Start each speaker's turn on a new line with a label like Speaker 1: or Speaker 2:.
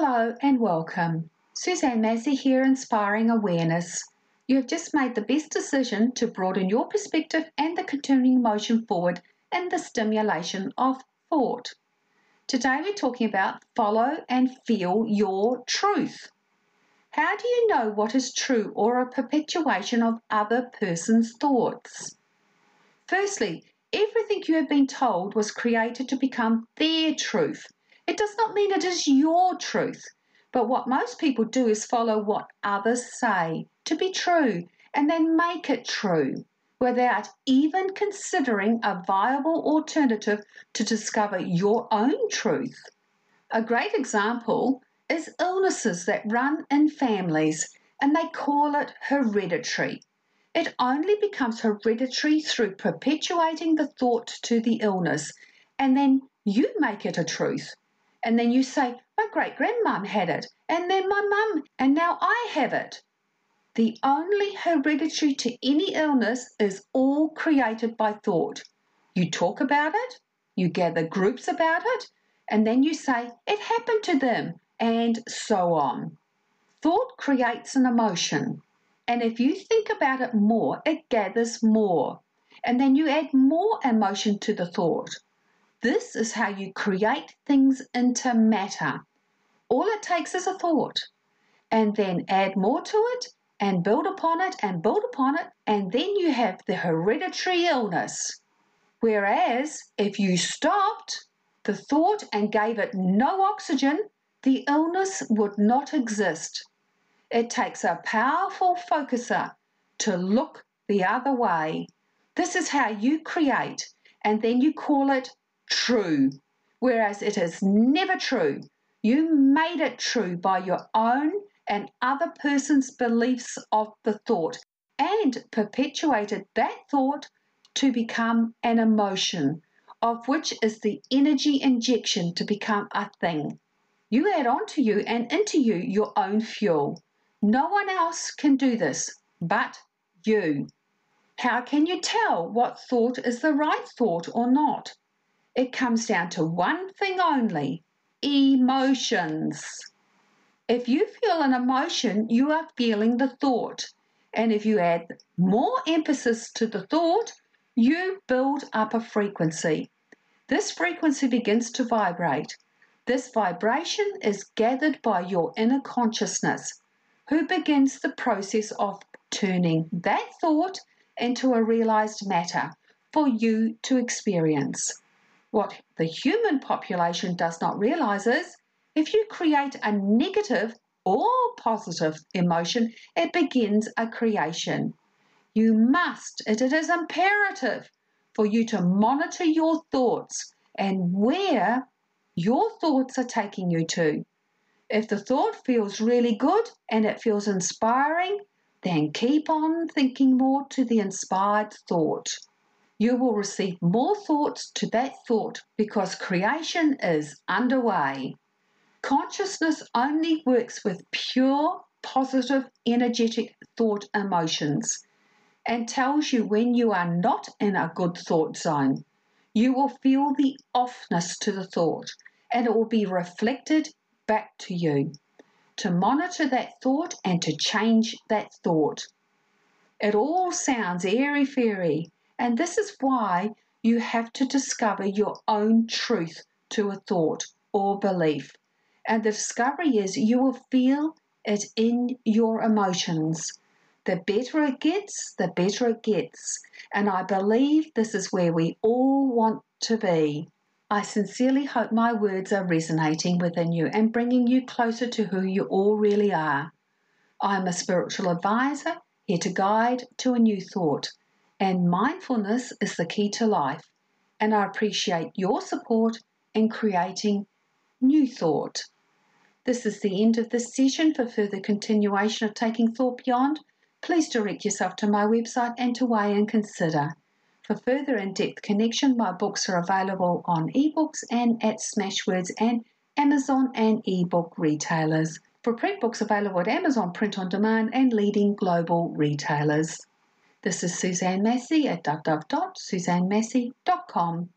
Speaker 1: Hello and welcome. Suzanne Massee here, inspiring awareness. You have just made the best decision to broaden your perspective and the continuing motion forward in the stimulation of thought. Today we're talking about follow and feel your truth. How do you know what is true or a perpetuation of other person's thoughts? Firstly, everything you have been told was created to become their truth. It does not mean it is your truth, but what most people do is follow what others say to be true and then make it true without even considering a viable alternative to discover your own truth. A great example is illnesses that run in families and they call it hereditary. It only becomes hereditary through perpetuating the thought to the illness and then you make it a truth. And then you say, My great grandmum had it, and then my mum, and now I have it. The only hereditary to any illness is all created by thought. You talk about it, you gather groups about it, and then you say, It happened to them, and so on. Thought creates an emotion, and if you think about it more, it gathers more, and then you add more emotion to the thought. This is how you create things into matter. All it takes is a thought, and then add more to it and build upon it and build upon it, and then you have the hereditary illness. Whereas if you stopped the thought and gave it no oxygen, the illness would not exist. It takes a powerful focuser to look the other way. This is how you create, and then you call it true, whereas it is never true. You made it true by your own and other person's beliefs of the thought and perpetuated that thought to become an emotion, of which is the energy injection to become a thing. You add onto you and into you your own fuel. No one else can do this but you. How can you tell what thought is the right thought or not? It comes down to one thing only emotions. If you feel an emotion, you are feeling the thought. And if you add more emphasis to the thought, you build up a frequency. This frequency begins to vibrate. This vibration is gathered by your inner consciousness, who begins the process of turning that thought into a realized matter for you to experience. What the human population does not realize is if you create a negative or positive emotion, it begins a creation. You must, it is imperative for you to monitor your thoughts and where your thoughts are taking you to. If the thought feels really good and it feels inspiring, then keep on thinking more to the inspired thought. You will receive more thoughts to that thought because creation is underway. Consciousness only works with pure, positive, energetic thought emotions and tells you when you are not in a good thought zone. You will feel the offness to the thought and it will be reflected back to you to monitor that thought and to change that thought. It all sounds airy fairy, and this is why you have to discover your own truth to a thought or belief. And the discovery is you will feel it in your emotions. The better it gets, the better it gets. And I believe this is where we all want to be. I sincerely hope my words are resonating within you and bringing you closer to who you all really are. I'm a spiritual advisor here to guide to a new thought, and mindfulness is the key to life. And I appreciate your support in creating new thought. This is the end of this session. For further continuation of Taking Thought Beyond, please direct yourself to my website and to weigh and consider. For further in depth connection, my books are available on ebooks and at Smashwords and Amazon and ebook retailers. For print books available at Amazon Print on Demand and leading global retailers. This is Suzanne Massee at dot dot dot www.suzannemassee.com.